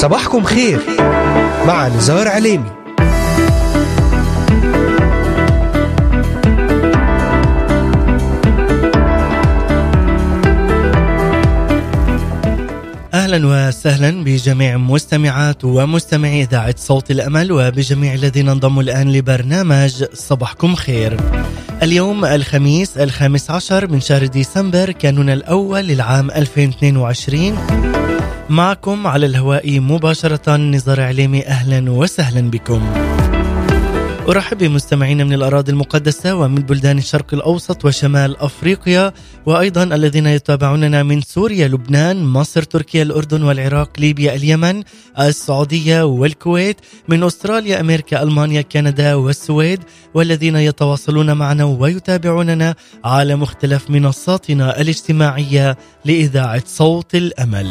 صباحكم خير. مع نزار عليمي. أهلا وسهلا بجميع مستمعات ومستمعي إذاعة صوت الأمل وبجميع الذين انضموا الآن لبرنامج صباحكم خير. اليوم الخميس الخامس عشر من شهر ديسمبر كانون الأول للعام 2022 معكم على الهواء مباشرة نزار عليمي أهلا وسهلا بكم. أرحب بمستمعينا من الأراضي المقدسة ومن بلدان الشرق الأوسط وشمال أفريقيا وأيضا الذين يتابعوننا من سوريا لبنان مصر تركيا الأردن والعراق ليبيا اليمن السعودية والكويت من أستراليا أمريكا ألمانيا كندا والسويد والذين يتواصلون معنا ويتابعوننا على مختلف منصاتنا الاجتماعية لإذاعة صوت الأمل.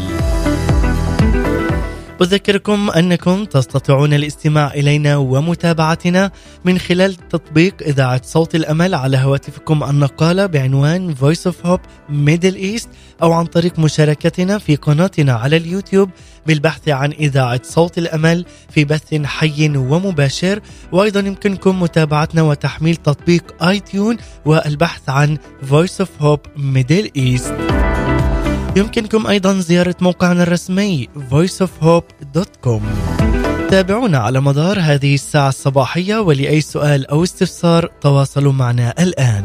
أذكركم أنكم تستطيعون الاستماع إلينا ومتابعتنا من خلال تطبيق إذاعة صوت الأمل على هواتفكم النقالة بعنوان Voice of Hope Middle East أو عن طريق مشاركتنا في قناتنا على اليوتيوب بالبحث عن إذاعة صوت الأمل في بث حي ومباشر. وأيضا يمكنكم متابعتنا وتحميل تطبيق آي تيون والبحث عن Voice of Hope Middle East. يمكنكم أيضا زيارة موقعنا الرسمي voiceofhope.com تابعونا على مدار هذه الساعة الصباحية ولأي سؤال أو استفسار تواصلوا معنا الآن.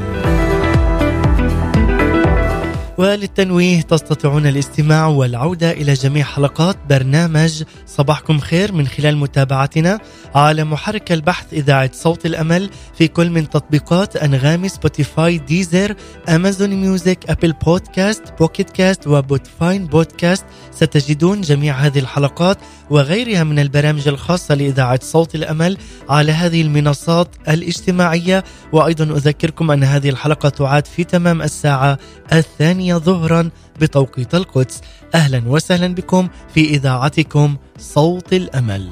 وللتنويه تستطيعون الاستماع والعودة إلى جميع حلقات برنامج صباحكم خير من خلال متابعتنا على محرك البحث إذاعة صوت الأمل في كل من تطبيقات أنغامي Spotify Deezer Amazon Music Apple Podcast Pocket Cast و Podvine Podcast ستجدون جميع هذه الحلقات وغيرها من البرامج الخاصة لإذاعة صوت الأمل على هذه المنصات الاجتماعية. وأيضا أذكركم أن هذه الحلقة تعاد في تمام الساعة الثانية ظهرا بتوقيت القدس. أهلا وسهلا بكم في إذاعتكم صوت الأمل.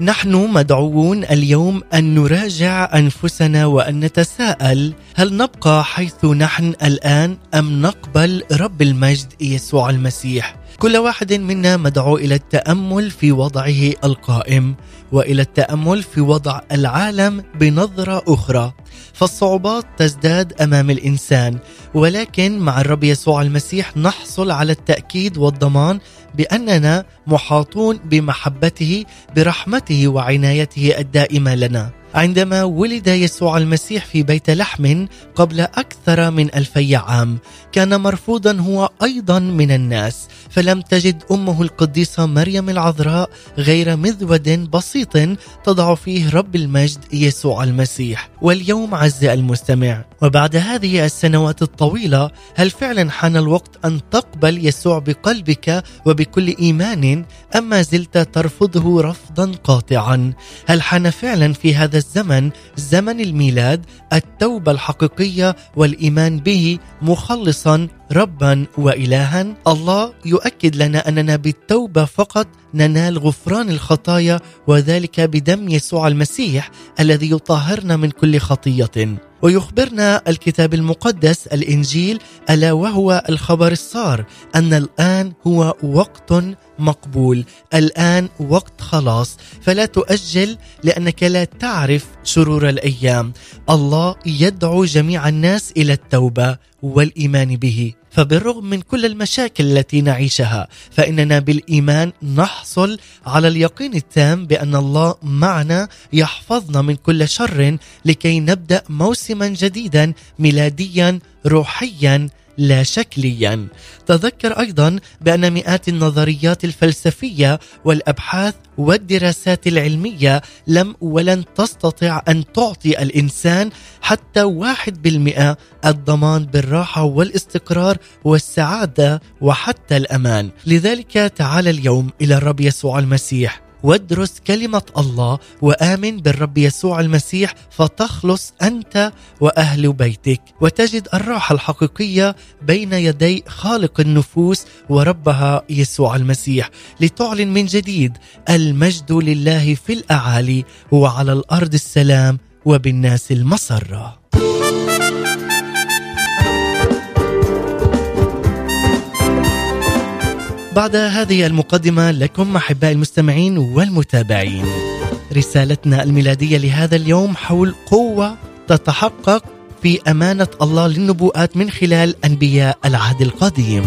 نحن مدعوون اليوم أن نراجع أنفسنا وأن نتساءل هل نبقى حيث نحن الآن أم نقبل رب المجد يسوع المسيح؟ كل واحد منا مدعو إلى التأمل في وضعه القائم وإلى التأمل في وضع العالم بنظرة أخرى. فالصعوبات تزداد أمام الإنسان ولكن مع الرب يسوع المسيح نحصل على التأكيد والضمان بأننا محاطون بمحبته برحمته وعنايته الدائمة لنا. عندما ولد يسوع المسيح في بيت لحم قبل أكثر من ألفي عام كان مرفوضا هو أيضا من الناس فلم تجد أمه القديسة مريم العذراء غير مذود بسيط تضع فيه رب المجد يسوع المسيح. واليوم عز المستمع وبعد هذه السنوات الطويلة هل فعلا حان الوقت أن تقبل يسوع بقلبك وبكل إيمان أم ما زلت ترفضه رفضا قاطعا؟ هل حان فعلا في هذا الزمن زمن الميلاد التوبة الحقيقية والإيمان به مخلصا ربا والها. الله يؤكد لنا أننا بالتوبة فقط ننال غفران الخطايا وذلك بدم يسوع المسيح الذي يطهرنا من كل خطية. ويخبرنا الكتاب المقدس الإنجيل ألا وهو الخبر الصار أن الآن هو وقت مقبول الآن وقت خلاص فلا تؤجل لأنك لا تعرف شرور الأيام. الله يدعو جميع الناس إلى التوبة والإيمان به. فبالرغم من كل المشاكل التي نعيشها فإننا بالإيمان نحصل على اليقين التام بأن الله معنا يحفظنا من كل شر لكي نبدأ موسما جديدا ميلاديا روحيا لا شكليا. تذكر أيضا بأن مئات النظريات الفلسفية والأبحاث والدراسات العلمية لم ولن تستطع أن تعطي الإنسان حتى واحد بالمئة الضمان بالراحة والاستقرار والسعادة وحتى الأمان. لذلك تعال اليوم إلى الرب يسوع المسيح. وادرس كلمة الله وآمن بالرب يسوع المسيح فتخلص أنت وأهل بيتك وتجد الراحة الحقيقية بين يدي خالق النفوس وربها يسوع المسيح. لتعلن من جديد المجد لله في الأعالي وعلى الأرض السلام وبالناس المسرة. بعد هذه المقدمة لكم أحباء المستمعين والمتابعين. رسالتنا الميلادية لهذا اليوم حول قوة تتحقق في أمانة الله للنبوءات من خلال أنبياء العهد القديم.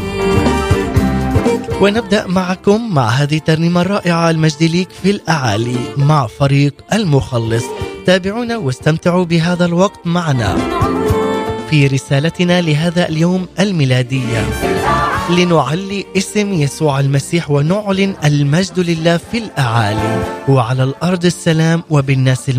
ونبدأ معكم مع هذه الترنيمة الرائعة المجد ليك في الأعالي مع فريق المخلص. تابعونا واستمتعوا بهذا الوقت معنا. في رسالتنا لهذا اليوم الميلادية. لنعلي اسم يسوع المسيح ونعلن المجد لله في الأعالي. وعلى الأرض السلام وبالناس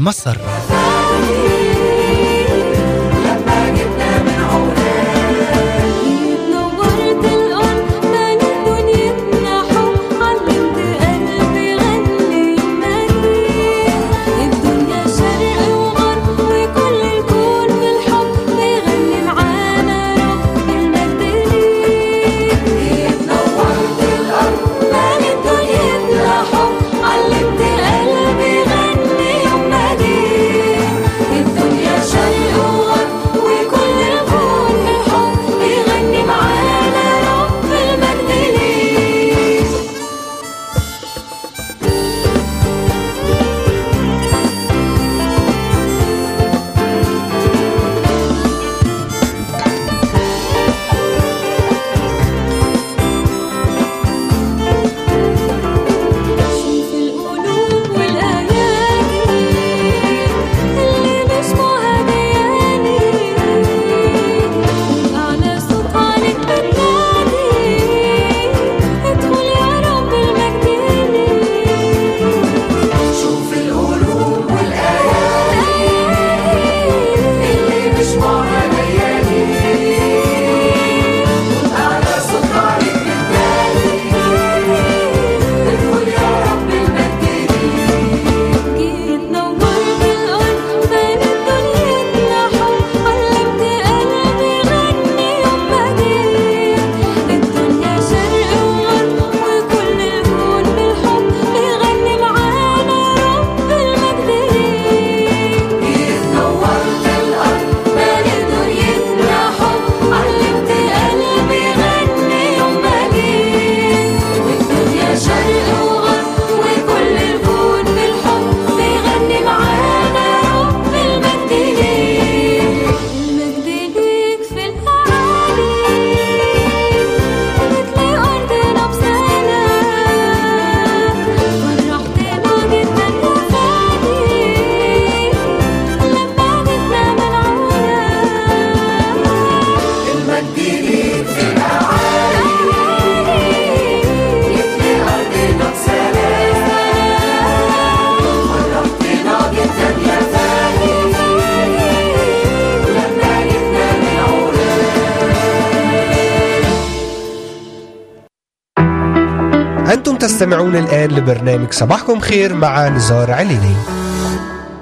المسرة تستمعون الآن لبرنامج صباحكم خير مع نزار عليني.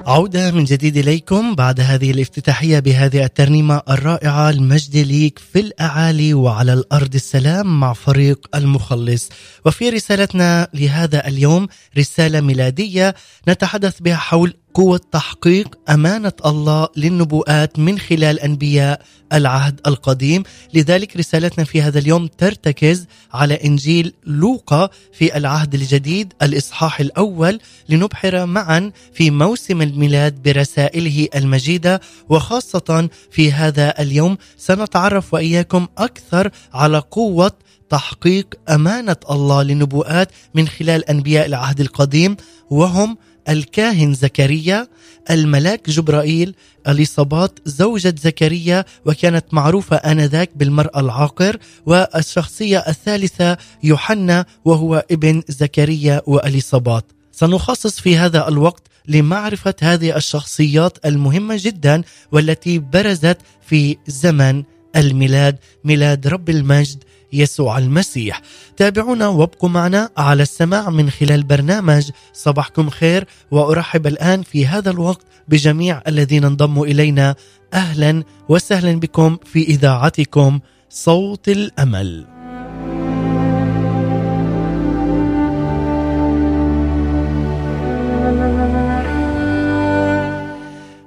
عودة من جديد إليكم بعد هذه الافتتاحية بهذه الترنيمة الرائعة المجد ليك في الأعالي وعلى الأرض السلام مع فريق المخلص. وفي رسالتنا لهذا اليوم رسالة ميلادية نتحدث بها حول قوة تحقيق أمانة الله للنبوءات من خلال أنبياء العهد القديم. لذلك رسالتنا في هذا اليوم ترتكز على إنجيل لوقا في العهد الجديد الإصحاح الأول لنبحر معا في موسم الميلاد برسائله المجيدة. وخاصة في هذا اليوم سنتعرف وإياكم أكثر على قوة تحقيق أمانة الله للنبوءات من خلال أنبياء العهد القديم. وهم الكاهن زكريا الملاك جبرائيل إليصابات زوجة زكريا وكانت معروفة آنذاك بالمرأة العاقر والشخصية الثالثة يوحنا وهو ابن زكريا وإليصابات. سنخصص في هذا الوقت لمعرفة هذه الشخصيات المهمة جدا والتي برزت في زمن الميلاد ميلاد رب المجد يسوع المسيح. تابعونا وابقوا معنا على السماع من خلال برنامج صباحكم خير وأرحب الآن في هذا الوقت بجميع الذين انضموا إلينا. أهلا وسهلا بكم في إذاعتكم صوت الأمل.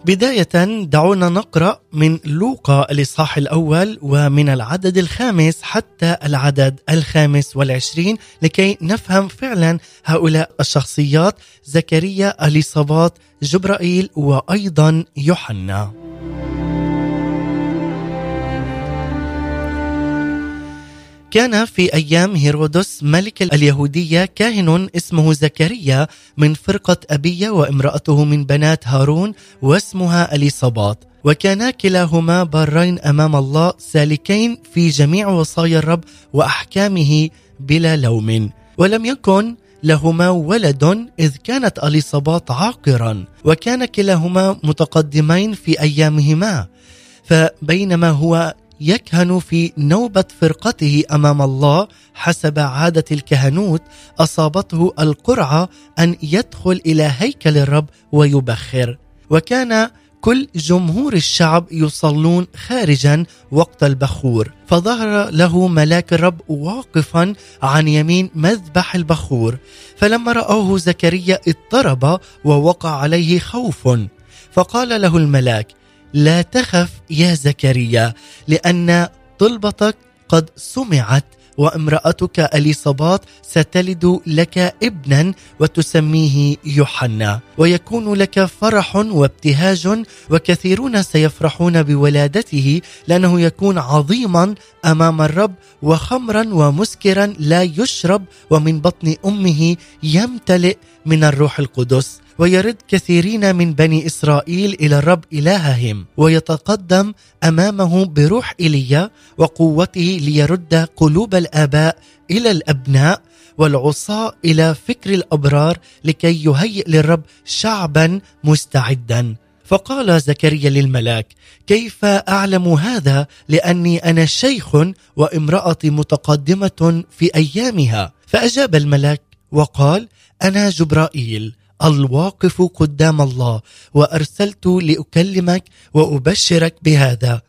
بداية دعونا نقرأ من لوقا الإصحاح الأول ومن العدد الخامس حتى العدد الخامس والعشرين لكي نفهم فعلا هؤلاء الشخصيات زكريا أليصابات جبرائيل وأيضا يوحنا. كان في أيام هيرودس ملك اليهودية كاهن اسمه زكريا من فرقة أبية وامرأته من بنات هارون واسمها أليصابات. وكانا كلاهما بارين أمام الله سالكين في جميع وصايا الرب وأحكامه بلا لوم. ولم يكن لهما ولد إذ كانت أليصابات عاقرا. وكان كلاهما متقدمين في أيامهما. فبينما هو يكهن في نوبة فرقته أمام الله حسب عادة الكهنوت أصابته القرعة أن يدخل إلى هيكل الرب ويبخر. وكان كل جمهور الشعب يصلون خارجا وقت البخور. فظهر له ملاك الرب واقفا عن يمين مذبح البخور. فلما رآه زكريا اضطرب ووقع عليه خوف. فقال له الملاك لا تخف يا زكريا لأن طلبتك قد سمعت وامرأتك أليصابات ستلد لك ابنا وتسميه يوحنا ويكون لك فرح وابتهاج وكثيرون سيفرحون بولادته لأنه يكون عظيما أمام الرب وخمرا ومسكرا لا يشرب ومن بطن أمه يمتلئ من الروح القدس. ويرد كثيرين من بني إسرائيل إلى الرب إلههم ويتقدم أمامه بروح إيليا وقوته ليرد قلوب الآباء إلى الأبناء والعصاة إلى فكر الأبرار لكي يهيئ للرب شعبا مستعدا. فقال زكريا للملاك كيف أعلم هذا؟ لأني أنا شيخ وامرأتي متقدمة في أيامها. فأجاب الملاك وقال أنا جبرائيل. الواقف قدام الله وأرسلت لأكلمك وأبشرك بهذا.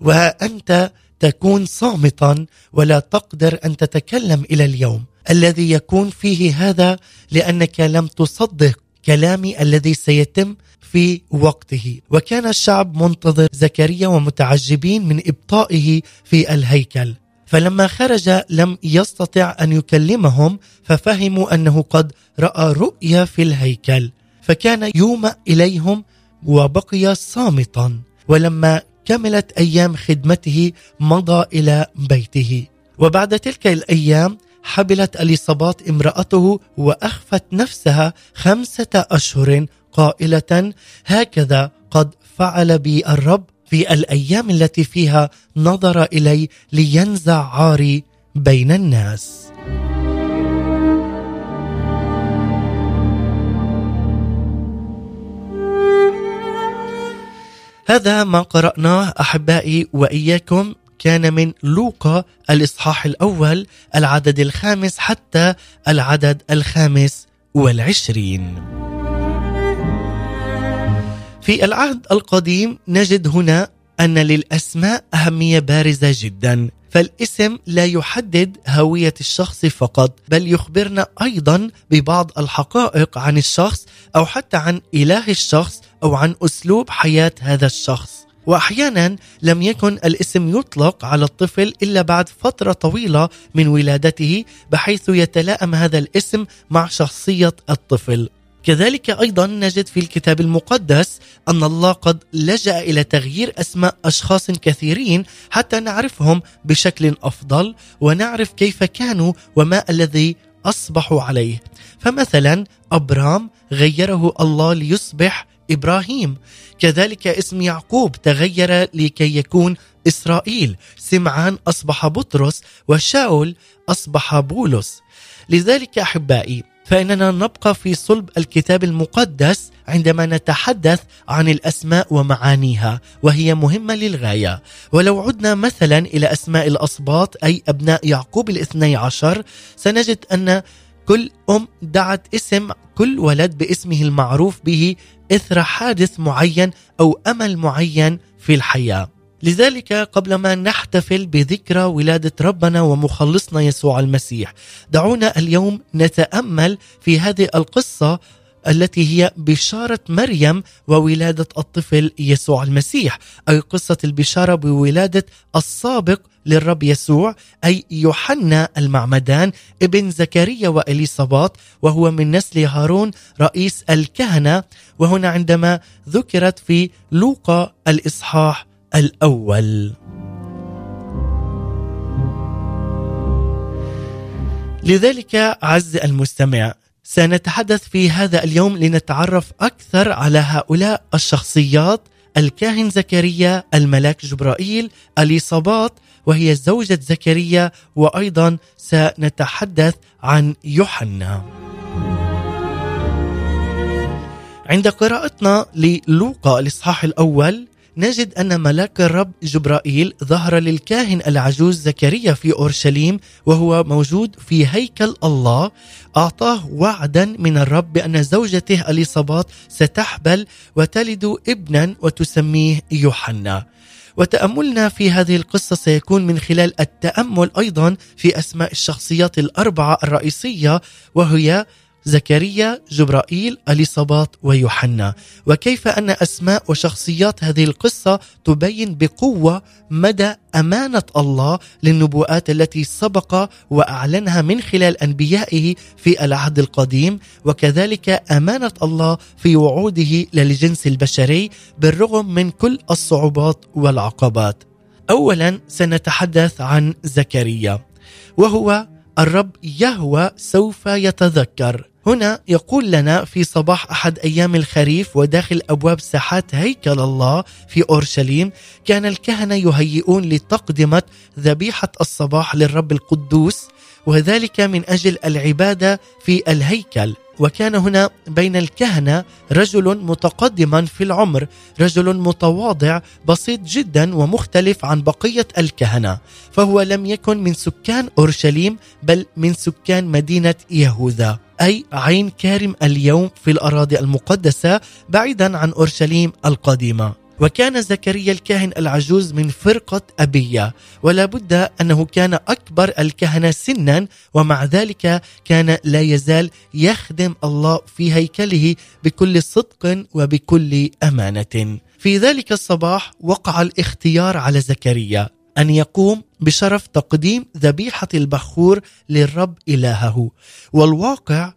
وانت تكون صامتا ولا تقدر أن تتكلم إلى اليوم. الذي يكون فيه هذا لأنك لم تصدق كلامي الذي سيتم في وقته. وكان الشعب منتظر زكريا ومتعجبين من إبطائه في الهيكل. فلما خرج لم يستطع أن يكلمهم ففهموا أنه قد رأى رؤيا في الهيكل فكان يومأ إليهم وبقي صامتا. ولما كملت أيام خدمته مضى إلى بيته. وبعد تلك الأيام حبلت أليصابات امرأته وأخفت نفسها خمسة أشهر قائلة هكذا قد فعل بي الرب في الأيام التي فيها نظر إلي لينزع عاري بين الناس. هذا ما قرأناه أحبائي وإياكم. كان من لوقا الإصحاح الأول العدد الخامس حتى العدد الخامس والعشرين. في العهد القديم نجد هنا أن للأسماء أهمية بارزة جدا. فالاسم لا يحدد هوية الشخص فقط بل يخبرنا أيضا ببعض الحقائق عن الشخص أو حتى عن إله الشخص أو عن أسلوب حياة هذا الشخص. واحيانا لم يكن الاسم يطلق على الطفل إلا بعد فترة طويلة من ولادته بحيث يتلائم هذا الاسم مع شخصية الطفل. كذلك أيضا نجد في الكتاب المقدس أن الله قد لجأ إلى تغيير أسماء أشخاص كثيرين حتى نعرفهم بشكل أفضل ونعرف كيف كانوا وما الذي أصبحوا عليه. فمثلا أبرام غيره الله ليصبح إبراهيم. كذلك اسم يعقوب تغير لكي يكون إسرائيل. سمعان أصبح بطرس وشاول أصبح بولس. لذلك أحبائي فإننا نبقى في صلب الكتاب المقدس عندما نتحدث عن الأسماء ومعانيها وهي مهمة للغاية. ولو عدنا مثلا إلى أسماء الاسباط أي أبناء يعقوب الاثني عشر سنجد أن كل أم دعت اسم كل ولد باسمه المعروف به إثر حادث معين أو أمل معين في الحياة. لذلك قبل ما نحتفل بذكرى ولادة ربنا ومخلصنا يسوع المسيح دعونا اليوم نتأمل في هذه القصة التي هي بشارة مريم وولادة الطفل يسوع المسيح أي قصة البشارة بولادة السابق للرب يسوع أي يوحنا المعمدان ابن زكريا وإليصابات وهو من نسل هارون رئيس الكهنة وهنا عندما ذكرت في لوقا الإصحاح الأول لذلك عز المستمع سنتحدث في هذا اليوم لنتعرف أكثر على هؤلاء الشخصيات الكاهن زكريا الملاك جبرائيل اليصابات وهي زوجة زكريا وأيضا سنتحدث عن يوحنا. عند قراءتنا للوقا الإصحاح الأول نجد أن ملاك الرب جبرائيل ظهر للكاهن العجوز زكريا في أورشليم وهو موجود في هيكل الله. أعطاه وعدا من الرب بأن زوجته اليصابات ستحبل وتلد ابنا وتسميه يوحنا. وتأملنا في هذه القصة سيكون من خلال التأمل أيضا في أسماء الشخصيات الأربعة الرئيسية وهي زكريا جبرائيل اليصابات ويوحنا وكيف أن أسماء وشخصيات هذه القصة تبين بقوة مدى أمانة الله للنبوءات التي سبق وأعلنها من خلال أنبيائه في العهد القديم وكذلك أمانة الله في وعوده للجنس البشري بالرغم من كل الصعوبات والعقبات. اولا سنتحدث عن زكريا وهو الرب يهوى سوف يتذكر هنا يقول لنا في صباح أحد أيام الخريف وداخل أبواب ساحات هيكل الله في أورشليم كان الكهنة يهيئون لتقدمة ذبيحة الصباح للرب القدوس وذلك من أجل العبادة في الهيكل. وكان هنا بين الكهنة رجل متقدما في العمر رجل متواضع بسيط جدا ومختلف عن بقية الكهنة فهو لم يكن من سكان أورشليم بل من سكان مدينة يهوذا. أي عين كارم اليوم في الأراضي المقدسة بعيدا عن أورشليم القديمة. وكان زكريا الكاهن العجوز من فرقة أبية ولا بد أنه كان أكبر الكهنة سنا ومع ذلك كان لا يزال يخدم الله في هيكله بكل صدق وبكل أمانة. في ذلك الصباح وقع الاختيار على زكريا. أن يقوم بشرف تقديم ذبيحة البخور للرب إلهه والواقع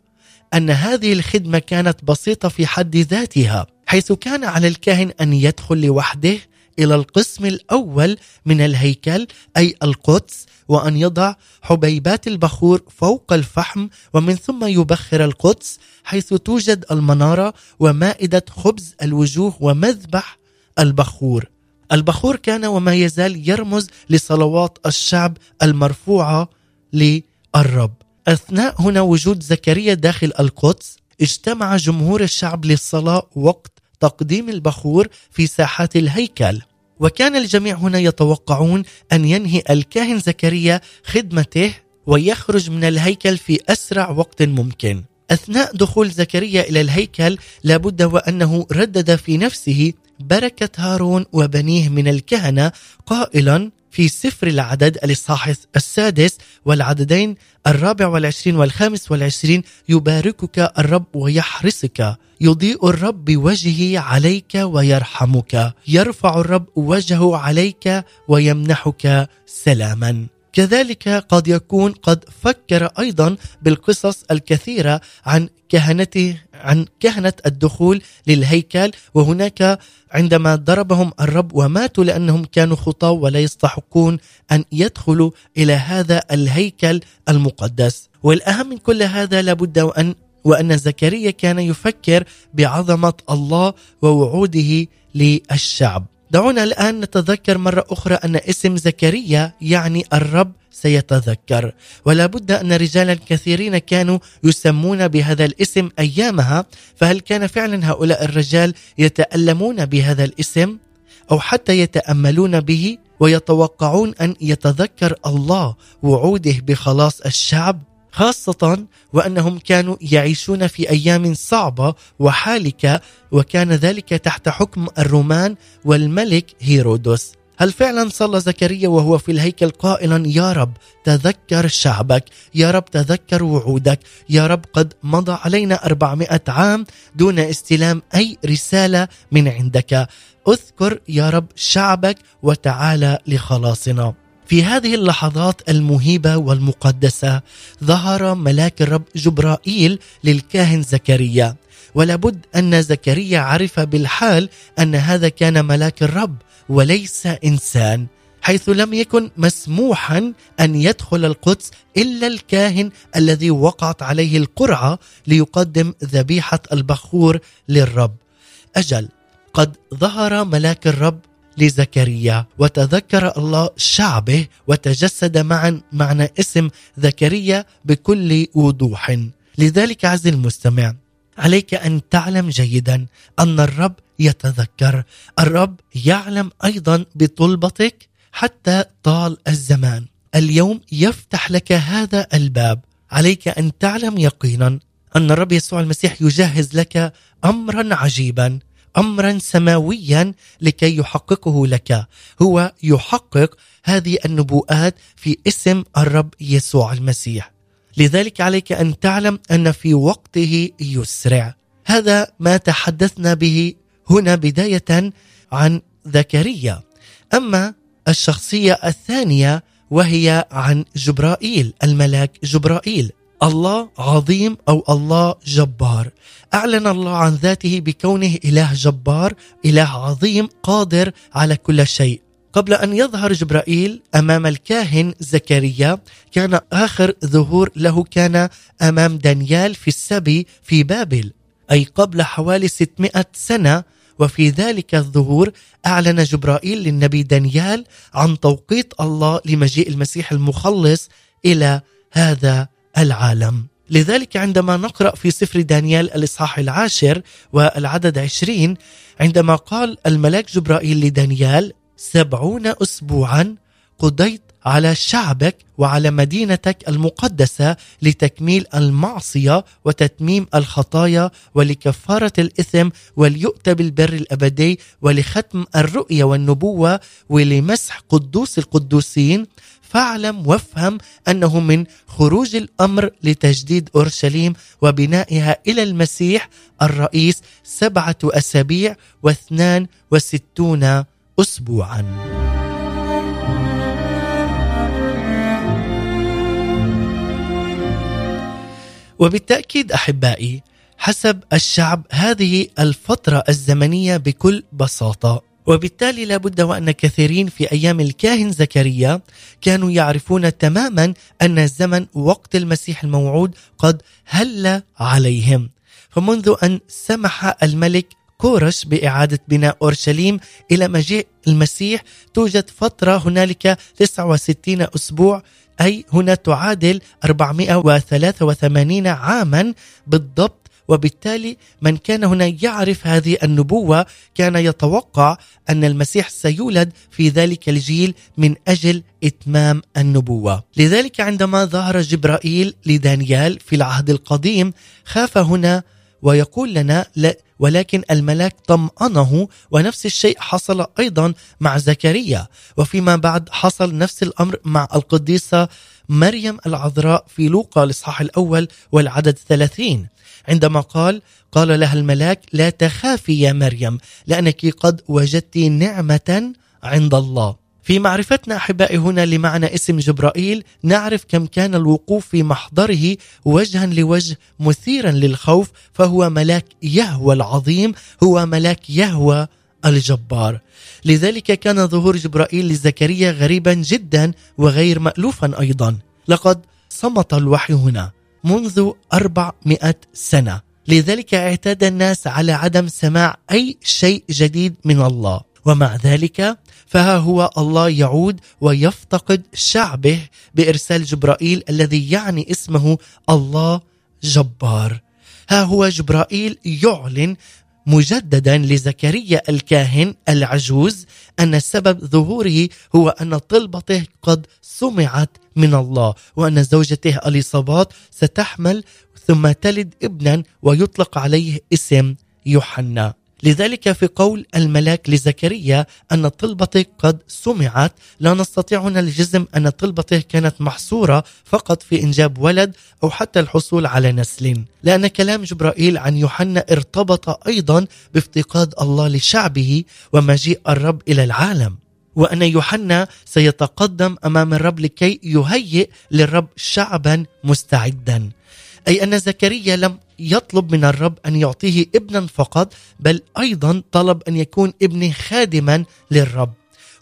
أن هذه الخدمة كانت بسيطة في حد ذاتها حيث كان على الكاهن أن يدخل لوحده إلى القسم الأول من الهيكل أي القدس وأن يضع حبيبات البخور فوق الفحم ومن ثم يبخر القدس حيث توجد المنارة ومائدة خبز الوجوه ومذبح البخور. البخور كان وما يزال يرمز لصلوات الشعب المرفوعة للرب. أثناء هنا وجود زكريا داخل القدس اجتمع جمهور الشعب للصلاة وقت تقديم البخور في ساحات الهيكل وكان الجميع هنا يتوقعون أن ينهي الكاهن زكريا خدمته ويخرج من الهيكل في أسرع وقت ممكن. أثناء دخول زكريا إلى الهيكل لابد وأنه ردد في نفسه بركة هارون وبنيه من الكهنة قائلا في سفر العدد الإصحاح السادس والعددين الرابع والعشرين والخامس والعشرين يباركك الرب ويحرسك. يضيء الرب بوجهه عليك ويرحمك. يرفع الرب وجهه عليك ويمنحك سلاما. كذلك قد يكون قد فكر أيضا بالقصص الكثيرة عن كهنته عن كهنة الدخول للهيكل وهناك عندما ضربهم الرب وماتوا لأنهم كانوا خطاة ولا يستحقون أن يدخلوا إلى هذا الهيكل المقدس. والأهم من كل هذا لابد أن وأن زكريا كان يفكر بعظمة الله ووعوده للشعب. دعونا الآن نتذكر مرة أخرى أن اسم زكريا يعني الرب سيتذكر. ولا بد أن رجالا كثيرين كانوا يسمون بهذا الاسم أيامها. فهل كان فعلا هؤلاء الرجال يتألمون بهذا الاسم؟ أو حتى يتأملون به ويتوقعون أن يتذكر الله وعوده بخلاص الشعب؟ خاصة وأنهم كانوا يعيشون في أيام صعبة وحالكة وكان ذلك تحت حكم الرومان والملك هيرودوس هل فعلا صلى زكريا وهو في الهيكل قائلا يا رب تذكر شعبك يا رب تذكر وعودك يا رب قد مضى علينا أربعمائة عام دون استلام أي رسالة من عندك. اذكر يا رب شعبك وتعالى لخلاصنا. في هذه اللحظات المهيبة والمقدسة ظهر ملاك الرب جبرائيل للكاهن زكريا ولابد أن زكريا عرف بالحال أن هذا كان ملاك الرب وليس إنسان حيث لم يكن مسموحا أن يدخل القدس إلا الكاهن الذي وقعت عليه القرعة ليقدم ذبيحة البخور للرب. أجل قد ظهر ملاك الرب لزكريا وتذكر الله شعبه وتجسد معا معنى اسم زكريا بكل وضوح. لذلك عز المستمع عليك أن تعلم جيدا أن الرب يتذكر. الرب يعلم أيضا بطلبتك حتى طال الزمان. اليوم يفتح لك هذا الباب. عليك أن تعلم يقينا أن الرب يسوع المسيح يجهز لك امرا عجيبا. امرا سماويا لكي يحققه لك. هو يحقق هذه النبوءات في اسم الرب يسوع المسيح. لذلك عليك أن تعلم أن في وقته يسرع. هذا ما تحدثنا به هنا بداية عن زكريا. أما الشخصية الثانية وهي عن جبرائيل الملاك جبرائيل. الله عظيم أو الله جبار. أعلن الله عن ذاته بكونه إله جبار إله عظيم قادر على كل شيء. قبل أن يظهر جبرائيل أمام الكاهن زكريا كان آخر ظهور له كان أمام دانيال في السبي في بابل. أي قبل حوالي 600 سنة وفي ذلك الظهور أعلن جبرائيل للنبي دانيال عن توقيت الله لمجيء المسيح المخلص إلى هذا العالم. لذلك عندما نقرأ في سفر دانيال الإصحاح العاشر والعدد عشرين عندما قال الملاك جبرائيل لدانيال سبعون أسبوعا قضيت على شعبك وعلى مدينتك المقدسة لتكميل المعصية وتتميم الخطايا ولكفارة الإثم وليؤتى بالبر الأبدي ولختم الرؤيه والنبوة ولمسح قدوس القدوسين فاعلم وافهم أنه من خروج الأمر لتجديد أورشليم وبنائها إلى المسيح الرئيس سبعة أسابيع واثنان وستون اسبوعا. وبالتأكيد أحبائي حسب الشعب هذه الفترة الزمنية بكل بساطة وبالتالي لابد وأن كثيرين في أيام الكاهن زكريا كانوا يعرفون تماما أن الزمن وقت المسيح الموعود قد هل عليهم. فمنذ أن سمح الملك كورش بإعادة بناء أورشليم إلى مجيء المسيح توجد فترة هنالك 69 أسبوع أي هنا تعادل 483 عاما بالضبط وبالتالي من كان هنا يعرف هذه النبوة كان يتوقع أن المسيح سيولد في ذلك الجيل من أجل إتمام النبوة. لذلك عندما ظهر جبرائيل لدانيال في العهد القديم خاف هنا ويقول لنا لا ولكن الملاك طمأنه ونفس الشيء حصل أيضا مع زكريا. وفيما بعد حصل نفس الأمر مع القديسة مريم العذراء في لوقا الإصحاح الأول والعدد ثلاثين. عندما قال قال لها الملاك لا تخافي يا مريم لأنك قد وجدت نعمة عند الله. في معرفتنا أحبائي هنا لمعنى اسم جبرائيل نعرف كم كان الوقوف في محضره وجها لوجه مثيرا للخوف فهو ملاك يهوى العظيم هو ملاك يهوى الجبار. لذلك كان ظهور جبرائيل لزكريا غريبا جدا وغير مألوفا أيضا. لقد صمت الوحي هنا منذ أربعمائة سنة. لذلك اعتاد الناس على عدم سماع أي شيء جديد من الله. ومع ذلك فها هو الله يعود ويفتقد شعبه بإرسال جبرائيل الذي يعني اسمه الله جبار. ها هو جبرائيل يعلن مجددا لزكريا الكاهن العجوز أن سبب ظهوره هو أن طلبته قد سمعت من الله وأن زوجته أليصابات ستحمل ثم تلد ابنا ويطلق عليه اسم يوحنا. لذلك في قول الملاك لزكريا أن طلبتك قد سمعت لا نستطيع هنا الجزم أن طلبته كانت محصورة فقط في إنجاب ولد أو حتى الحصول على نسل. لأن كلام جبرائيل عن يوحنا ارتبط أيضا بافتقاد الله لشعبه ومجيء الرب إلى العالم. وأن يوحنا سيتقدم أمام الرب لكي يهيئ للرب شعبا مستعدا. أي أن زكريا لم يطلب من الرب أن يعطيه ابنا فقط بل أيضا طلب أن يكون ابنه خادما للرب.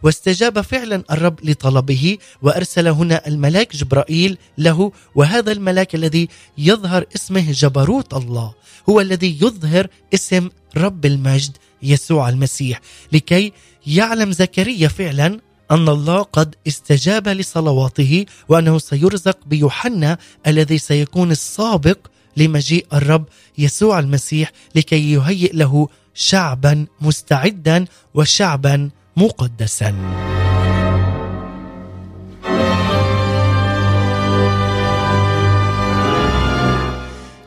واستجاب فعلا الرب لطلبه وأرسل هنا الملاك جبرائيل له وهذا الملاك الذي يظهر اسمه جبروت الله هو الذي يظهر اسم رب المجد يسوع المسيح. لكي يعلم زكريا فعلا أن الله قد استجاب لصلواته وأنه سيرزق بيوحنا الذي سيكون السابق لمجيء الرب يسوع المسيح لكي يهيئ له شعبا مستعدا وشعبا مقدسا.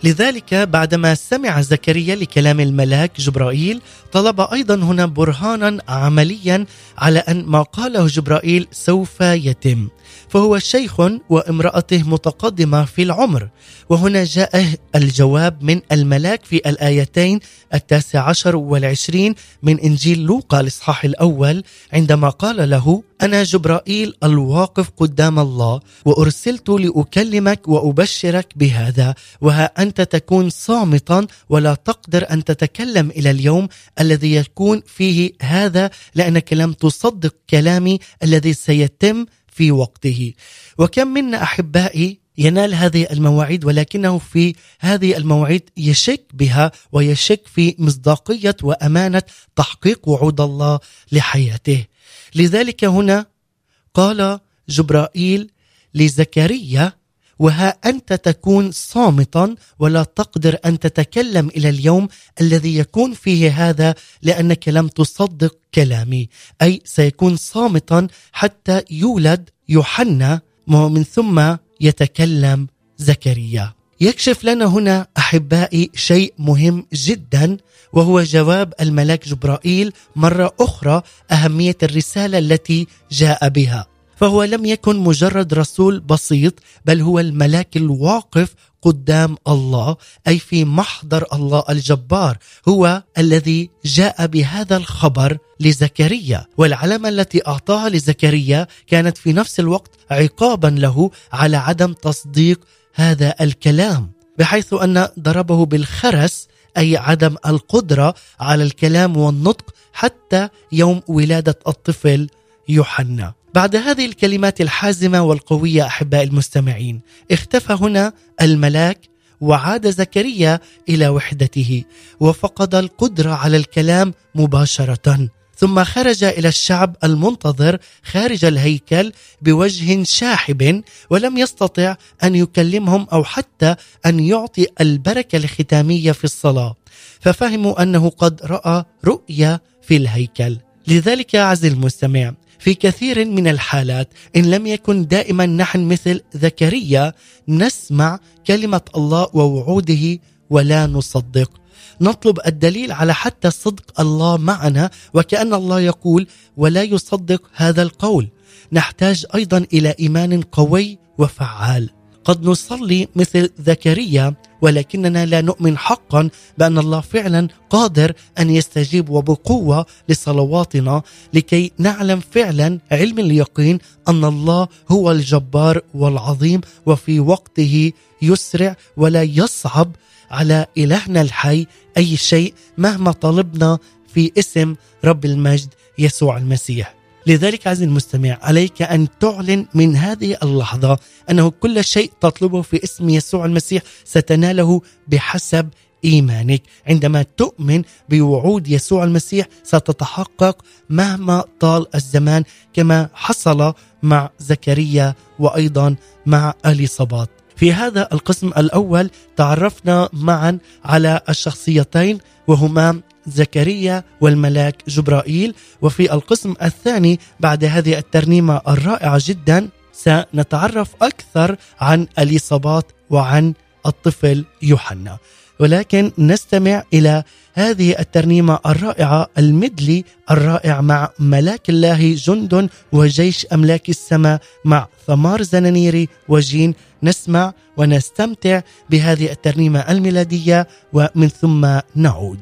لذلك بعدما سمع زكريا لكلام الملاك جبرائيل طلب أيضا هنا برهانا عمليا على أن ما قاله جبرائيل سوف يتم. فهو شيخ وامرأته متقدمة في العمر. وهنا جاء الجواب من الملاك في الآيتين التاسع عشر والعشرين من إنجيل لوقا الإصحاح الأول عندما قال له أنا جبرائيل الواقف قدام الله وأرسلت لأكلمك وأبشرك بهذا وها أنت تكون صامتا ولا تقدر أن تتكلم إلى اليوم الذي يكون فيه هذا لأنك لم تصدق كلامي الذي سيتم في وقته. وكم منا أحبائي ينال هذه المواعيد ولكنه في هذه المواعيد يشك بها ويشك في مصداقية وأمانة تحقيق وعود الله لحياته. لذلك هنا قال جبرائيل لزكريا وها أنت تكون صامتا ولا تقدر أن تتكلم إلى اليوم الذي يكون فيه هذا لأنك لم تصدق كلامي. أي سيكون صامتا حتى يولد يوحنا. ومن ثم يتكلم زكريا. يكشف لنا هنا أحبائي شيء مهم جدا وهو جواب الملاك جبرائيل مرة أخرى أهمية الرسالة التي جاء بها. فهو لم يكن مجرد رسول بسيط بل هو الملاك الواقف قدام الله أي في محضر الله الجبار هو الذي جاء بهذا الخبر لزكريا. والعلامة التي أعطاها لزكريا كانت في نفس الوقت عقابا له على عدم تصديق هذا الكلام بحيث أن ضربه بالخرس أي عدم القدرة على الكلام والنطق حتى يوم ولادة الطفل يوحنا. بعد هذه الكلمات الحازمة والقوية احباء المستمعين اختفى هنا الملاك وعاد زكريا إلى وحدته وفقد القدرة على الكلام مباشرة. ثم خرج إلى الشعب المنتظر خارج الهيكل بوجه شاحب ولم يستطع أن يكلمهم أو حتى أن يعطي البركة الختامية في الصلاة. ففهموا أنه قد رأى رؤيا في الهيكل. لذلك عزيزي المستمع في كثير من الحالات إن لم يكن دائما نحن مثل زكريا نسمع كلمة الله ووعوده ولا نصدق. نطلب الدليل على حتى صدق الله معنا وكأن الله يقول ولا يصدق هذا القول. نحتاج أيضا إلى إيمان قوي وفعال. قد نصلي مثل زكريا ولكننا لا نؤمن حقا بأن الله فعلا قادر أن يستجيب وبقوة لصلواتنا لكي نعلم فعلا علم اليقين أن الله هو الجبار والعظيم وفي وقته يسرع ولا يصعب على إلهنا الحي أي شيء مهما طلبنا في اسم رب المجد يسوع المسيح. لذلك عزيزي المستمع عليك أن تعلن من هذه اللحظة أنه كل شيء تطلبه في اسم يسوع المسيح ستناله بحسب إيمانك. عندما تؤمن بوعود يسوع المسيح ستتحقق مهما طال الزمان كما حصل مع زكريا وأيضا مع أليصابات. في هذا القسم الأول تعرفنا معا على الشخصيتين وهما زكريا والملاك جبرائيل. وفي القسم الثاني بعد هذه الترنيمة الرائعة جدا سنتعرف أكثر عن اليصابات وعن الطفل يوحنا. ولكن نستمع إلى هذه الترنيمة الرائعة المدلي الرائع مع ملاك الله جند وجيش أملاك السماء مع ثمار زنانيري وجين. نسمع ونستمتع بهذه الترنيمة الميلادية ومن ثم نعود.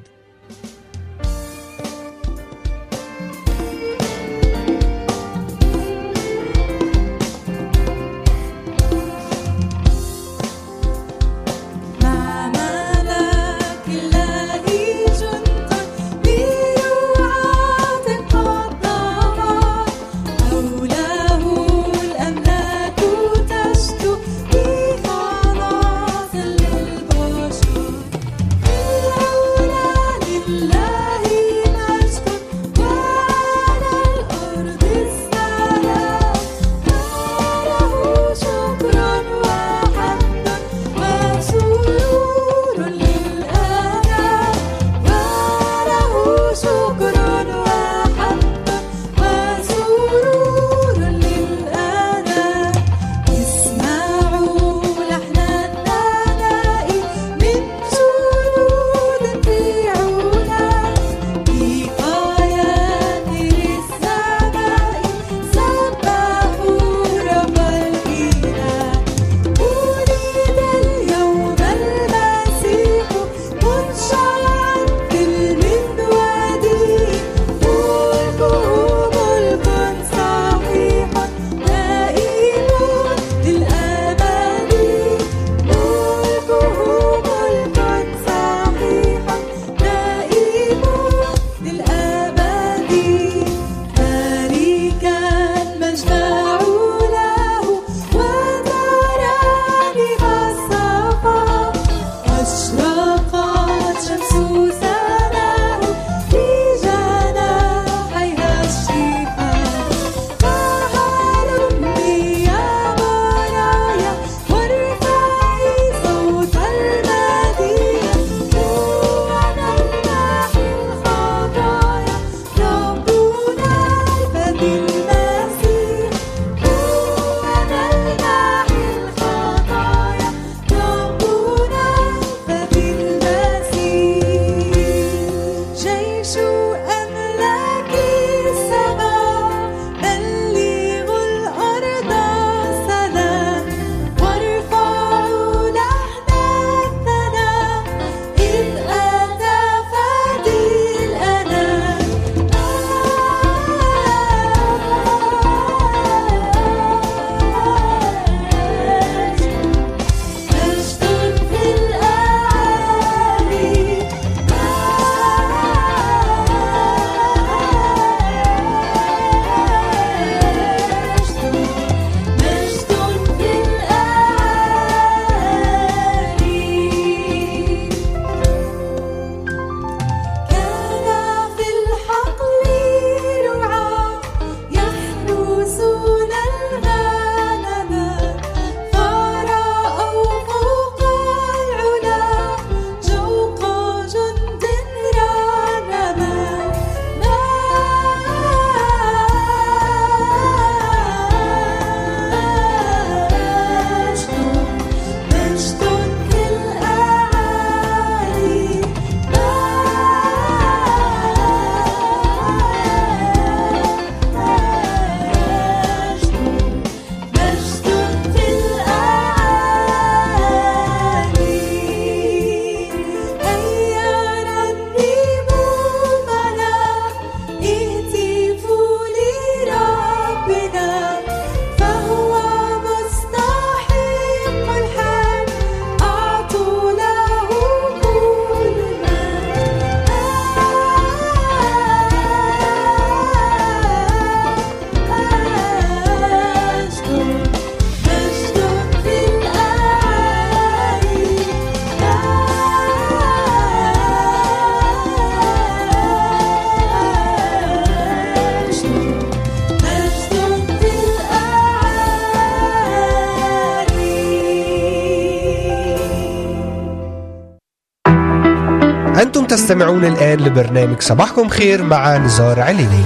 تستمعون الآن لبرنامج صباحكم خير مع نزار عليني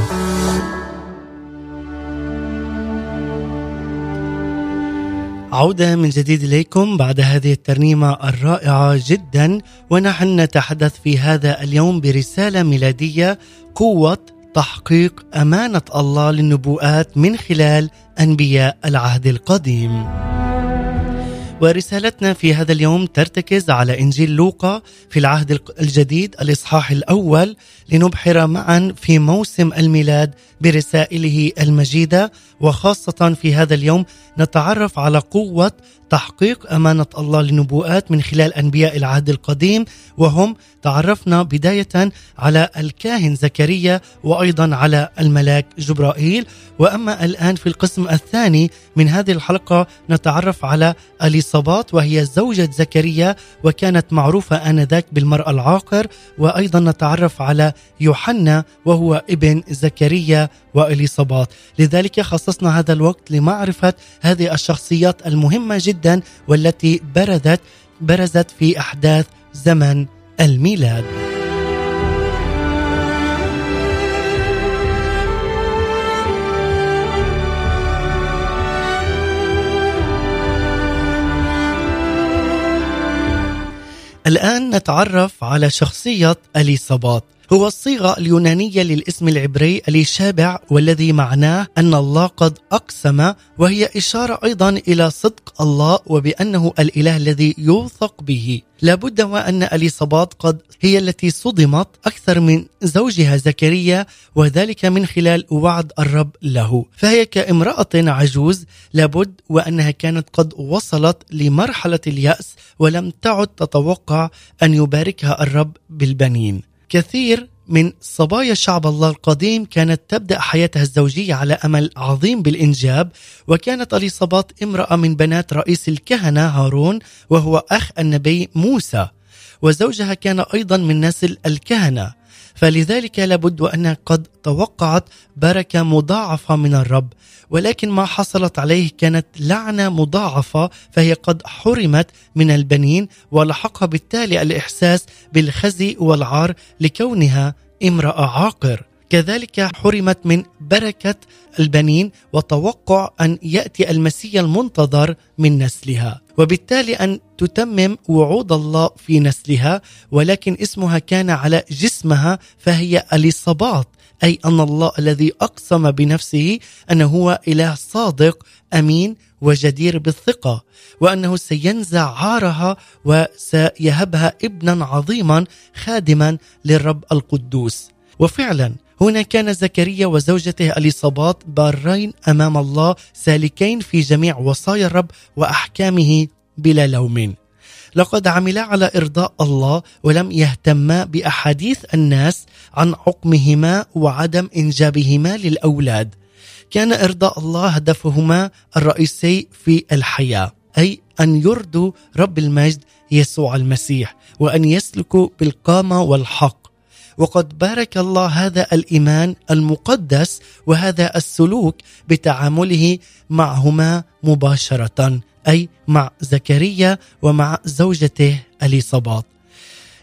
عودة من جديد إليكم بعد هذه الترنيمة الرائعة جدا ونحن نتحدث في هذا اليوم برسالة ميلادية قوة تحقيق أمانة الله للنبوءات من خلال أنبياء العهد القديم. ورسالتنا في هذا اليوم ترتكز على إنجيل لوقا في العهد الجديد الإصحاح الأول لنبحر معا في موسم الميلاد برسائله المجيدة. وخاصة في هذا اليوم نتعرف على قوة تحقيق أمانة الله للنبوءات من خلال أنبياء العهد القديم وهم تعرفنا بداية على الكاهن زكريا وأيضا على الملاك جبرائيل. وأما الآن في القسم الثاني من هذه الحلقة نتعرف على أليصابات وهي زوجة زكريا وكانت معروفة آنذاك بالمرأة العاقر. وأيضا نتعرف على يوحنا وهو ابن زكريا وأليصابات. لذلك خصصنا هذا الوقت لمعرفة هذه الشخصيات المهمة جدا والتي بردت برزت في أحداث زمن الميلاد. الآن نتعرف على شخصية أليصابات هو الصيغة اليونانية للاسم العبري اليشابع والذي معناه أن الله قد أقسم وهي إشارة أيضا إلى صدق الله وبأنه الإله الذي يوثق به. لابد وأن أليصابات قد هي التي صدمت أكثر من زوجها زكريا وذلك من خلال وعد الرب له. فهي كامرأة عجوز لابد وأنها كانت قد وصلت لمرحلة اليأس ولم تعد تتوقع أن يباركها الرب بالبنين. كثير من صبايا شعب الله القديم كانت تبدأ حياتها الزوجية على أمل عظيم بالإنجاب وكانت اليصابات امرأة من بنات رئيس الكهنة هارون وهو أخ النبي موسى وزوجها كان أيضا من نسل الكهنة. فلذلك لابد أنها قد توقعت بركة مضاعفة من الرب ولكن ما حصلت عليه كانت لعنة مضاعفة فهي قد حرمت من البنين ولحقها بالتالي الإحساس بالخزي والعار لكونها امرأة عاقر. كذلك حرمت من بركة البنين وتوقع أن يأتي المسيح المنتظر من نسلها. وبالتالي أن تتمم وعود الله في نسلها ولكن اسمها كان على جسمها فهي اليصابات أي أن الله الذي أقسم بنفسه أنه هو إله صادق أمين وجدير بالثقة وأنه سينزع عارها وسيهبها ابنا عظيما خادما للرب القدوس. وفعلا هنا كان زكريا وزوجته أليصابات بارين أمام الله سالكين في جميع وصايا الرب وأحكامه بلا لوم. لقد عملا على إرضاء الله ولم يهتما بأحاديث الناس عن عقمهما وعدم إنجابهما للأولاد. كان إرضاء الله هدفهما الرئيسي في الحياة، أي أن يرضوا رب المجد يسوع المسيح وأن يسلكوا بالقامة والحق وقد بارك الله هذا الإيمان المقدس وهذا السلوك بتعامله معهما مباشرة أي مع زكريا ومع زوجته اليصابات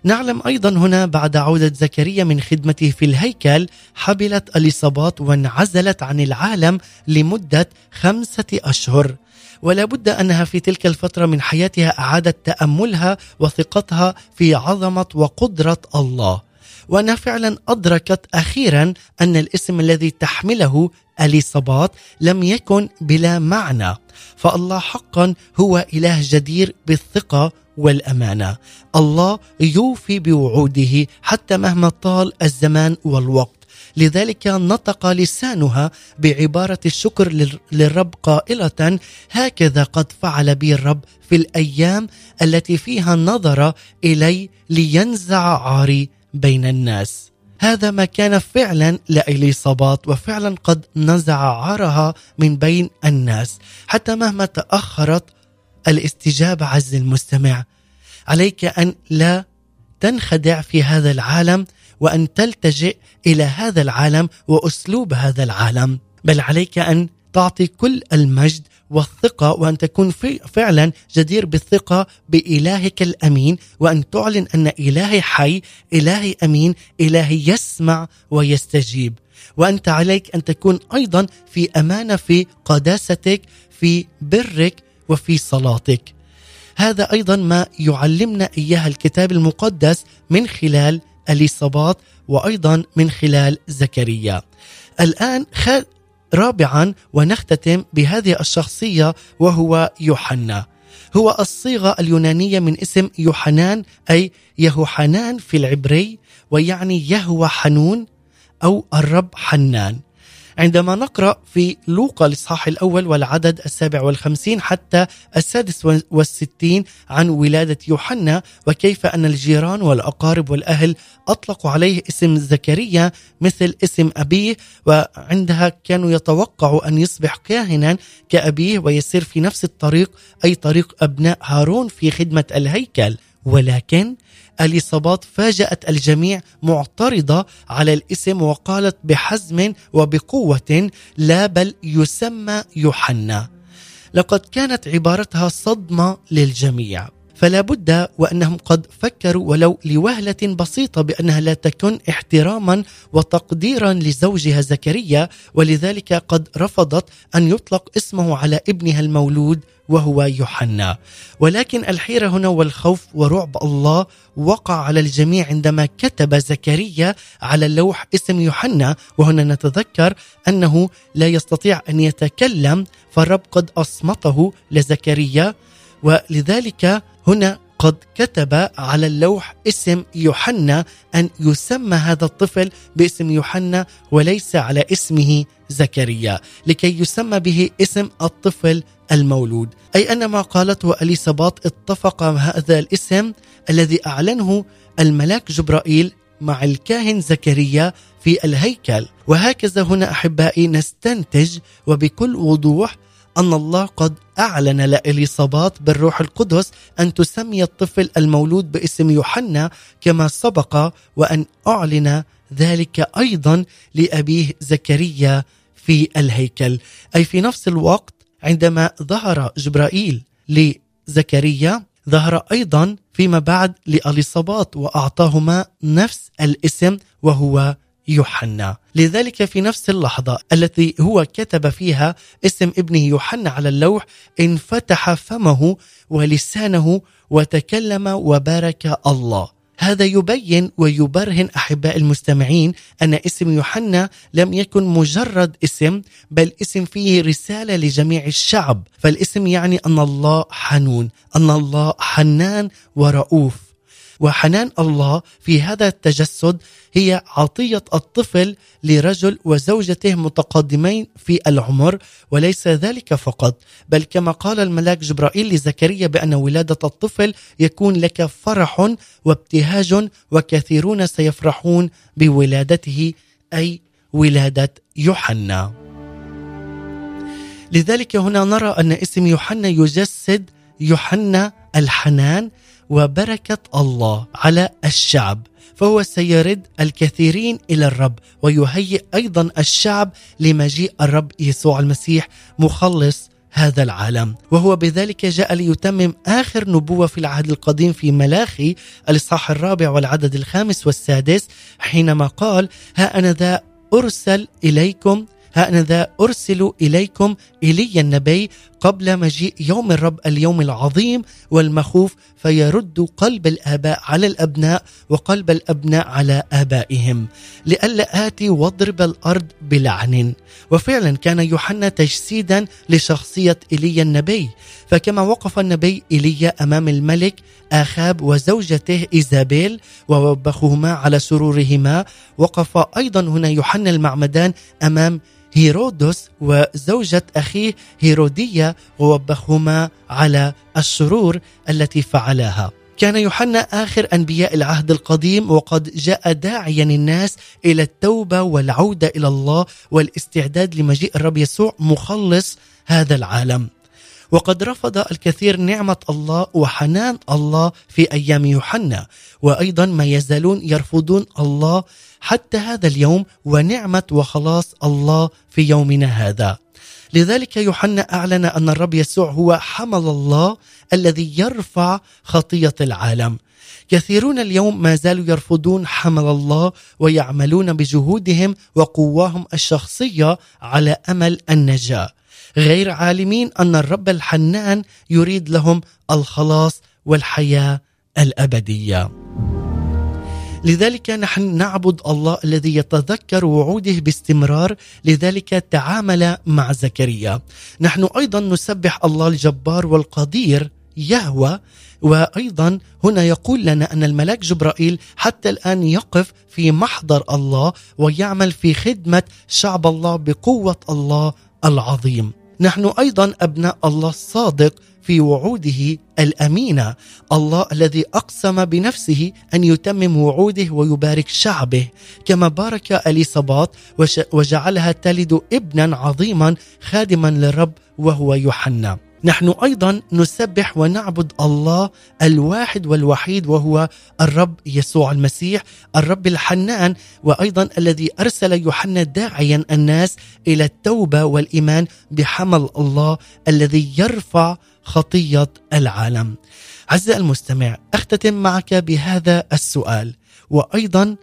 نعلم أيضا هنا بعد عودة زكريا من خدمته في الهيكل حبلت اليصابات وانعزلت عن العالم لمدة خمسة أشهر. ولا بد أنها في تلك الفترة من حياتها أعادت تأملها وثقتها في عظمة وقدرة الله. وأنها فعلا أدركت أخيرا أن الاسم الذي تحمله اليصابات لم يكن بلا معنى فالله حقا هو إله جدير بالثقة والأمانة. الله يوفي بوعوده حتى مهما طال الزمان والوقت. لذلك نطق لسانها بعبارة الشكر للرب قائلة هكذا قد فعل بي الرب في الأيام التي فيها نظر إلي لينزع عاري بين الناس. هذا ما كان فعلا لإليصابات وفعلا قد نزع عارها من بين الناس حتى مهما تأخرت الاستجابة عز المستمع. عليك أن لا تنخدع في هذا العالم وأن تلتجئ إلى هذا العالم وأسلوب هذا العالم. بل عليك أن تعطي كل المجد والثقة وأن تكون فعلا جدير بالثقة بإلهك الأمين وأن تعلن أن إلهي حي إلهي أمين إلهي يسمع ويستجيب وأنت عليك أن تكون أيضا في أمانة في قداستك في برك وفي صلاتك هذا أيضا ما يعلمنا إياها الكتاب المقدس من خلال اليصابات وأيضا من خلال زكريا. الآن رابعا ونختتم بهذه الشخصية وهو يوحنا. هو الصيغة اليونانية من اسم يوحنان أي يهوحنان في العبري ويعني يهوى حنون أو الرب حنان. عندما نقرأ في لوقا الإصحاح الأول والعدد السابع والخمسين حتى السادس والستين عن ولادة يوحنا وكيف أن الجيران والأقارب والأهل أطلقوا عليه اسم زكريا مثل اسم أبيه وعندها كانوا يتوقعوا أن يصبح كاهنا كأبيه ويسير في نفس الطريق أي طريق أبناء هارون في خدمة الهيكل. ولكن اليصابات فاجأت الجميع معترضة على الاسم وقالت بحزم وبقوة لا بل يسمى يوحنا. لقد كانت عبارتها صدمة للجميع. فلا بد وأنهم قد فكروا ولو لوهلة بسيطة بأنها لا تكن احتراما وتقديرا لزوجها زكريا ولذلك قد رفضت أن يطلق اسمه على ابنها المولود وهو يوحنا. ولكن الحيرة هنا والخوف ورعب الله وقع على الجميع عندما كتب زكريا على اللوح اسم يوحنا. وهنا نتذكر أنه لا يستطيع أن يتكلم فالرب قد أصمته لزكريا. ولذلك هنا قد كتب على اللوح اسم يوحنا أن يسمى هذا الطفل باسم يوحنا وليس على اسمه زكريا. لكي يسمى به اسم الطفل المولود. أي أن ما قالته اليسابات اتفق هذا الاسم الذي أعلنه الملاك جبرائيل مع الكاهن زكريا في الهيكل. وهكذا هنا أحبائي نستنتج وبكل وضوح أن الله قد أعلن لإليصابات بالروح القدس أن تسمي الطفل المولود باسم يوحنا كما سبق وأن أعلن ذلك أيضا لأبيه زكريا في الهيكل. أي في نفس الوقت عندما ظهر جبرائيل لزكريا ظهر أيضا فيما بعد لأليصابات وأعطاهما نفس الاسم وهو يوحنا. لذلك في نفس اللحظة التي هو كتب فيها اسم ابنه يوحنا على اللوح انفتح فمه ولسانه وتكلم وبارك الله. هذا يبين ويبرهن أحباء المستمعين أن اسم يوحنا لم يكن مجرد اسم بل اسم فيه رسالة لجميع الشعب. فالاسم يعني أن الله حنون أن الله حنان ورؤوف. وحنان الله في هذا التجسد هي عطية الطفل لرجل وزوجته متقدمين في العمر وليس ذلك فقط بل كما قال الملاك جبرائيل لزكريا بأن ولادة الطفل يكون لك فرح وابتهاج وكثيرون سيفرحون بولادته أي ولادة يوحنا. لذلك هنا نرى أن اسم يوحنا يجسد يوحنا الحنان وبركة الله على الشعب. فهو سيرد الكثيرين إلى الرب ويهيئ أيضا الشعب لمجيء الرب يسوع المسيح مخلص هذا العالم. وهو بذلك جاء ليتمم آخر نبوة في العهد القديم في ملاخي الإصحاح الرابع والعدد الخامس والسادس حينما قال ها أنا ذا أرسل إليكم ها أنا ذا أرسل إليكم إيليا النبي قبل مجيء يوم الرب اليوم العظيم والمخوف فيرد قلب الآباء على الأبناء وقلب الأبناء على آبائهم. لئلا آتي واضرب الأرض بلعن. وفعلا كان يوحنا تجسيدا لشخصية إيليا النبي. فكما وقف النبي إيليا أمام الملك آخاب وزوجته إيزابيل ووبخهما على سرورهما وقف أيضا هنا يوحنا المعمدان أمام هيرودس وزوجة أخيه هيرودية ووبخهما على الشرور التي فعلاها. كان يوحنا آخر أنبياء العهد القديم وقد جاء داعيا الناس إلى التوبة والعودة إلى الله والاستعداد لمجيء الرب يسوع مخلص هذا العالم. وقد رفض الكثير نعمة الله وحنان الله في أيام يوحنا. وأيضا ما يزالون يرفضون الله حتى هذا اليوم ونعمة وخلاص الله في يومنا هذا. لذلك يوحنا أعلن أن الرب يسوع هو حمل الله الذي يرفع خطية العالم. كثيرون اليوم ما زالوا يرفضون حمل الله ويعملون بجهودهم وقواهم الشخصية على أمل النجاة. غير عالمين أن الرب الحنان يريد لهم الخلاص والحياة الأبدية. لذلك نحن نعبد الله الذي يتذكر وعوده باستمرار. لذلك تعامل مع زكريا. نحن أيضا نسبح الله الجبار والقدير يهوى. وأيضا هنا يقول لنا أن الملاك جبرائيل حتى الآن يقف في محضر الله ويعمل في خدمة شعب الله بقوة الله العظيم. نحن أيضا أبناء الله الصادق في وعوده الأمينة. الله الذي أقسم بنفسه أن يتمم وعوده ويبارك شعبه. كما بارك اليصابات وجعلها تلد ابنا عظيما خادما للرب وهو يوحنا. نحن أيضا نسبح ونعبد الله الواحد والوحيد وهو الرب يسوع المسيح الرب الحنان وأيضا الذي أرسل يوحنا داعيا الناس إلى التوبة والإيمان بحمل الله الذي يرفع خطية العالم. عز المستمع أختتم معك بهذا السؤال وأيضا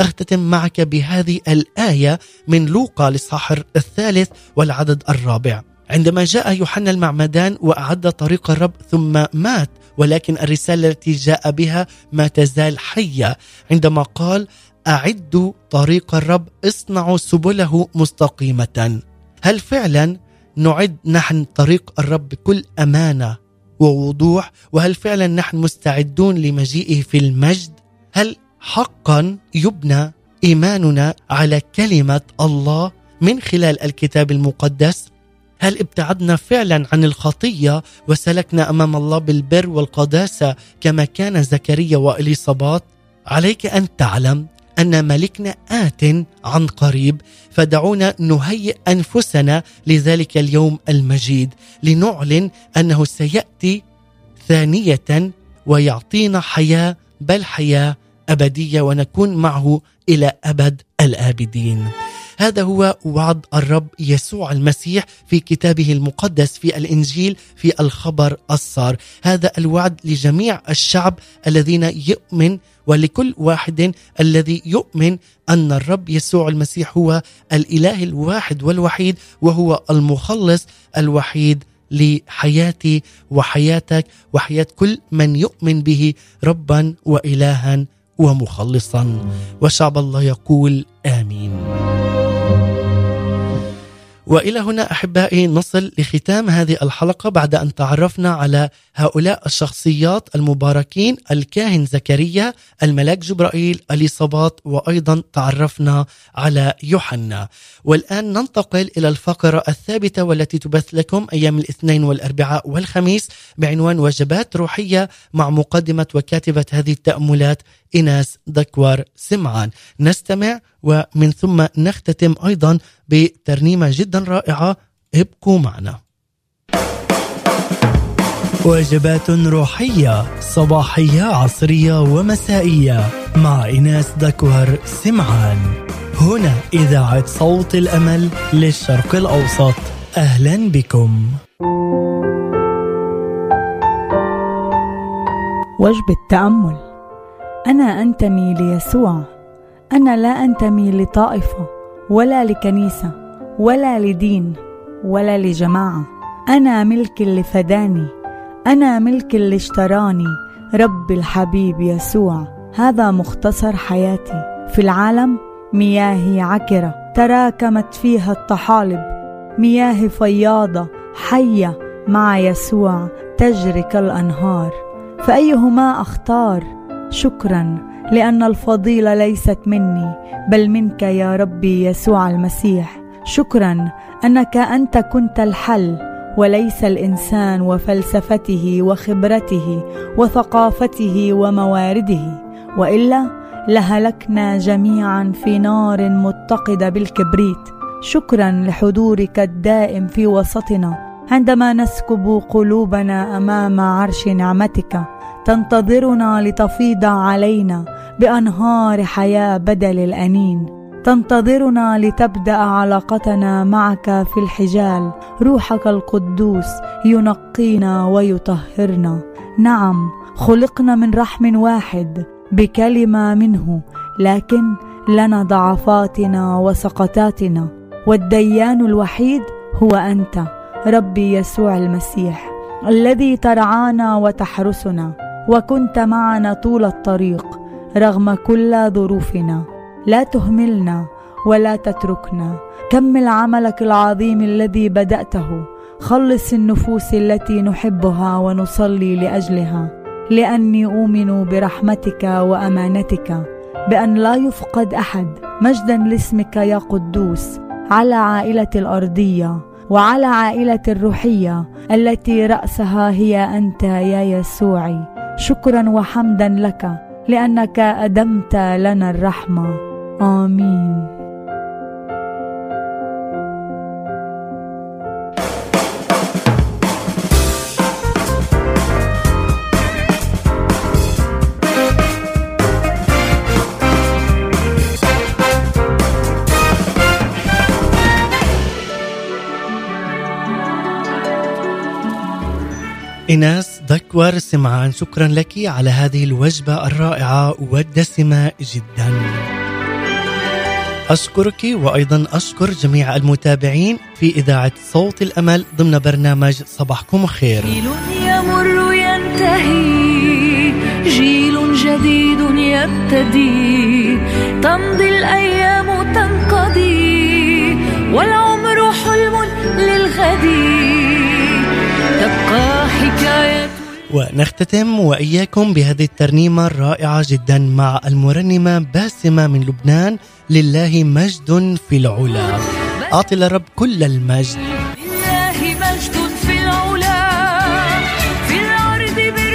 أختتم معك بهذه الآية من لوقا الاصحاح الثالث والعدد الرابع. عندما جاء يوحنا المعمدان وأعد طريق الرب ثم مات ولكن الرسالة التي جاء بها ما تزال حية. عندما قال أعدوا طريق الرب اصنعوا سبله مستقيمة. هل فعلا نعد نحن طريق الرب بكل أمانة ووضوح؟ وهل فعلا نحن مستعدون لمجيئه في المجد؟ هل حقا يبنى إيماننا على كلمة الله من خلال الكتاب المقدس؟ هل ابتعدنا فعلا عن الخطية وسلكنا أمام الله بالبر والقداسة كما كان زكريا واليصابات عليك أن تعلم أن ملكنا آت عن قريب فدعونا نهيئ أنفسنا لذلك اليوم المجيد لنعلن أنه سيأتي ثانية ويعطينا حياة بل حياة أبدية ونكون معه إلى أبد الآبدين. هذا هو وعد الرب يسوع المسيح في كتابه المقدس في الإنجيل في الخبر الصار. هذا الوعد لجميع الشعب الذين يؤمن ولكل واحد الذي يؤمن أن الرب يسوع المسيح هو الإله الواحد والوحيد وهو المخلص الوحيد لحياتي وحياتك وحياة كل من يؤمن به ربا والها ومخلصا. وشعب الله يقول آمين. وإلى هنا أحبائي نصل لختام هذه الحلقة بعد أن تعرفنا على هؤلاء الشخصيات المباركين الكاهن زكريا الملاك جبرائيل اليصابات وأيضا تعرفنا على يوحنا. والآن ننتقل إلى الفقرة الثابتة والتي تبث لكم أيام الاثنين والأربعاء والخميس بعنوان وجبات روحية مع مقدمة وكاتبة هذه التأملات إناس دكوار سمعان. نستمع ومن ثم نختتم أيضا بترنيمة جدا رائعة. ابقوا معنا. وجبات روحية صباحية عصرية ومسائية مع إناس دكوهر سمعان. هنا إذاعة صوت الأمل للشرق الأوسط. أهلا بكم. وجبة تأمل أنا أنتمي ليسوع. أنا لا أنتمي لطائفة ولا لكنيسة ولا لدين ولا لجماعة. أنا ملك اللي فداني أنا ملك اللي اشتراني رب الحبيب يسوع. هذا مختصر حياتي. في العالم مياهي عكرة. تراكمت فيها الطحالب. مياه فياضة حية مع يسوع تجري كالأنهار. فأيهما أختار؟ شكرا لأن الفضيلة ليست مني بل منك يا ربي يسوع المسيح. شكرا أنك أنت كنت الحل وليس الإنسان وفلسفته وخبرته وثقافته وموارده. وإلا لهلكنا جميعا في نار متقدة بالكبريت. شكرا لحضورك الدائم في وسطنا. عندما نسكب قلوبنا أمام عرش نعمتك تنتظرنا لتفيض علينا بأنهار حياة بدل الأنين. تنتظرنا لتبدأ علاقتنا معك في الحجال. روحك القدوس ينقينا ويطهرنا. نعم خلقنا من رحم واحد بكلمة منه لكن لنا ضعفاتنا وسقطاتنا. والديان الوحيد هو أنت. ربي يسوع المسيح الذي ترعانا وتحرسنا وكنت معنا طول الطريق رغم كل ظروفنا. لا تهملنا ولا تتركنا. كمل عملك العظيم الذي بدأته. خلص النفوس التي نحبها ونصلي لأجلها. لأني أؤمن برحمتك وأمانتك بأن لا يفقد أحد. مجدا لاسمك يا قدوس على عائلة الأرضية. وعلى عائلة الروحية التي رأسها هي أنت يا يسوعي. شكرا وحمدا لك لأنك أدمت لنا الرحمة. آمين. إناس دكور سمعان شكرا لك على هذه الوجبة الرائعة والدسمة جدا. أشكرك وأيضا أشكر جميع المتابعين في إذاعة صوت الأمل ضمن برنامج صباحكم خير. جيل يمر ينتهي جيل جديد يبتدي. تمضي الأيام تنقضي والعمر حلم للغد. تبقى حكاية ونختتم وإياكم بهذه الترنيمة الرائعة جدا مع المرنمة باسمة من لبنان لله مجد في العلا. أعطي للرب كل المجد. لله مجد في العلا في الأرض بر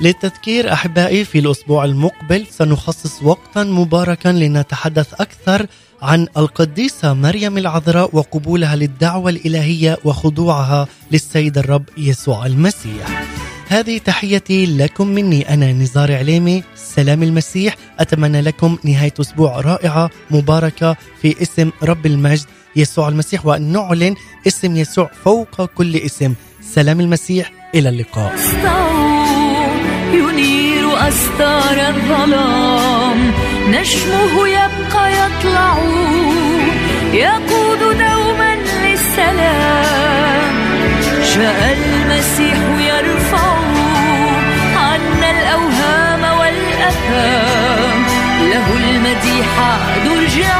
للتذكير أحبائي في الأسبوع المقبل سنخصص وقتا مباركا لنتحدث أكثر عن القديسة مريم العذراء وقبولها للدعوة الإلهية وخضوعها للسيد الرب يسوع المسيح. هذه تحيتي لكم مني أنا نزار عليمي سلام المسيح. أتمنى لكم نهاية أسبوع رائعة مباركة في اسم رب المجد يسوع المسيح وأن نعلن اسم يسوع فوق كل اسم. سلام المسيح إلى اللقاء. ينير أستار الظلام. نجمه يبقى يطلع. يقود دوما للسلام جاء المسيح يرفع عنا الأوهام والأثام له المديح نرجع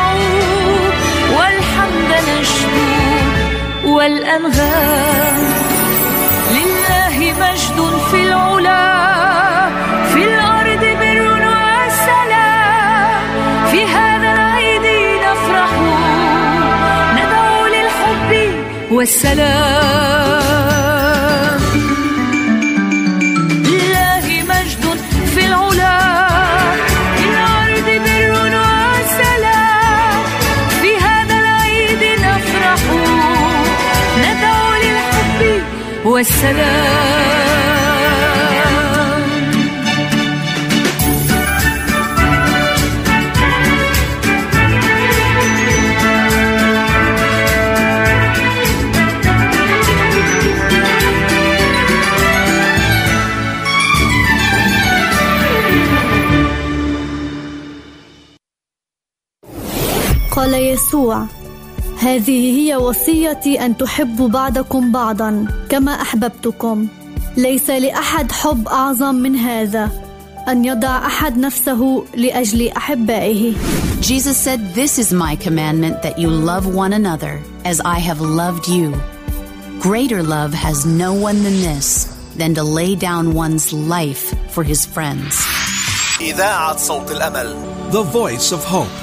والحمد نشدو والأنغام. لله مجد في العلا في الأرض في هذا العيد نفرح. ندعو للحب والسلام. لله مجد في العلا. في الأرض بر وسلام في هذا العيد نفرح. ندعو للحب والسلام. قال يسوع هذه هي وصيتي ان تحبوا بعضكم بعضا كما احببتكم ليس لاحد حب اعظم من هذا ان يضع احد نفسه لاجل احبائه Jesus said, This is my commandment that you love one another as I have loved you. Greater love has no one than this, than to lay down one's life for his friends. إذاعة صوت الأمل The Voice of Hope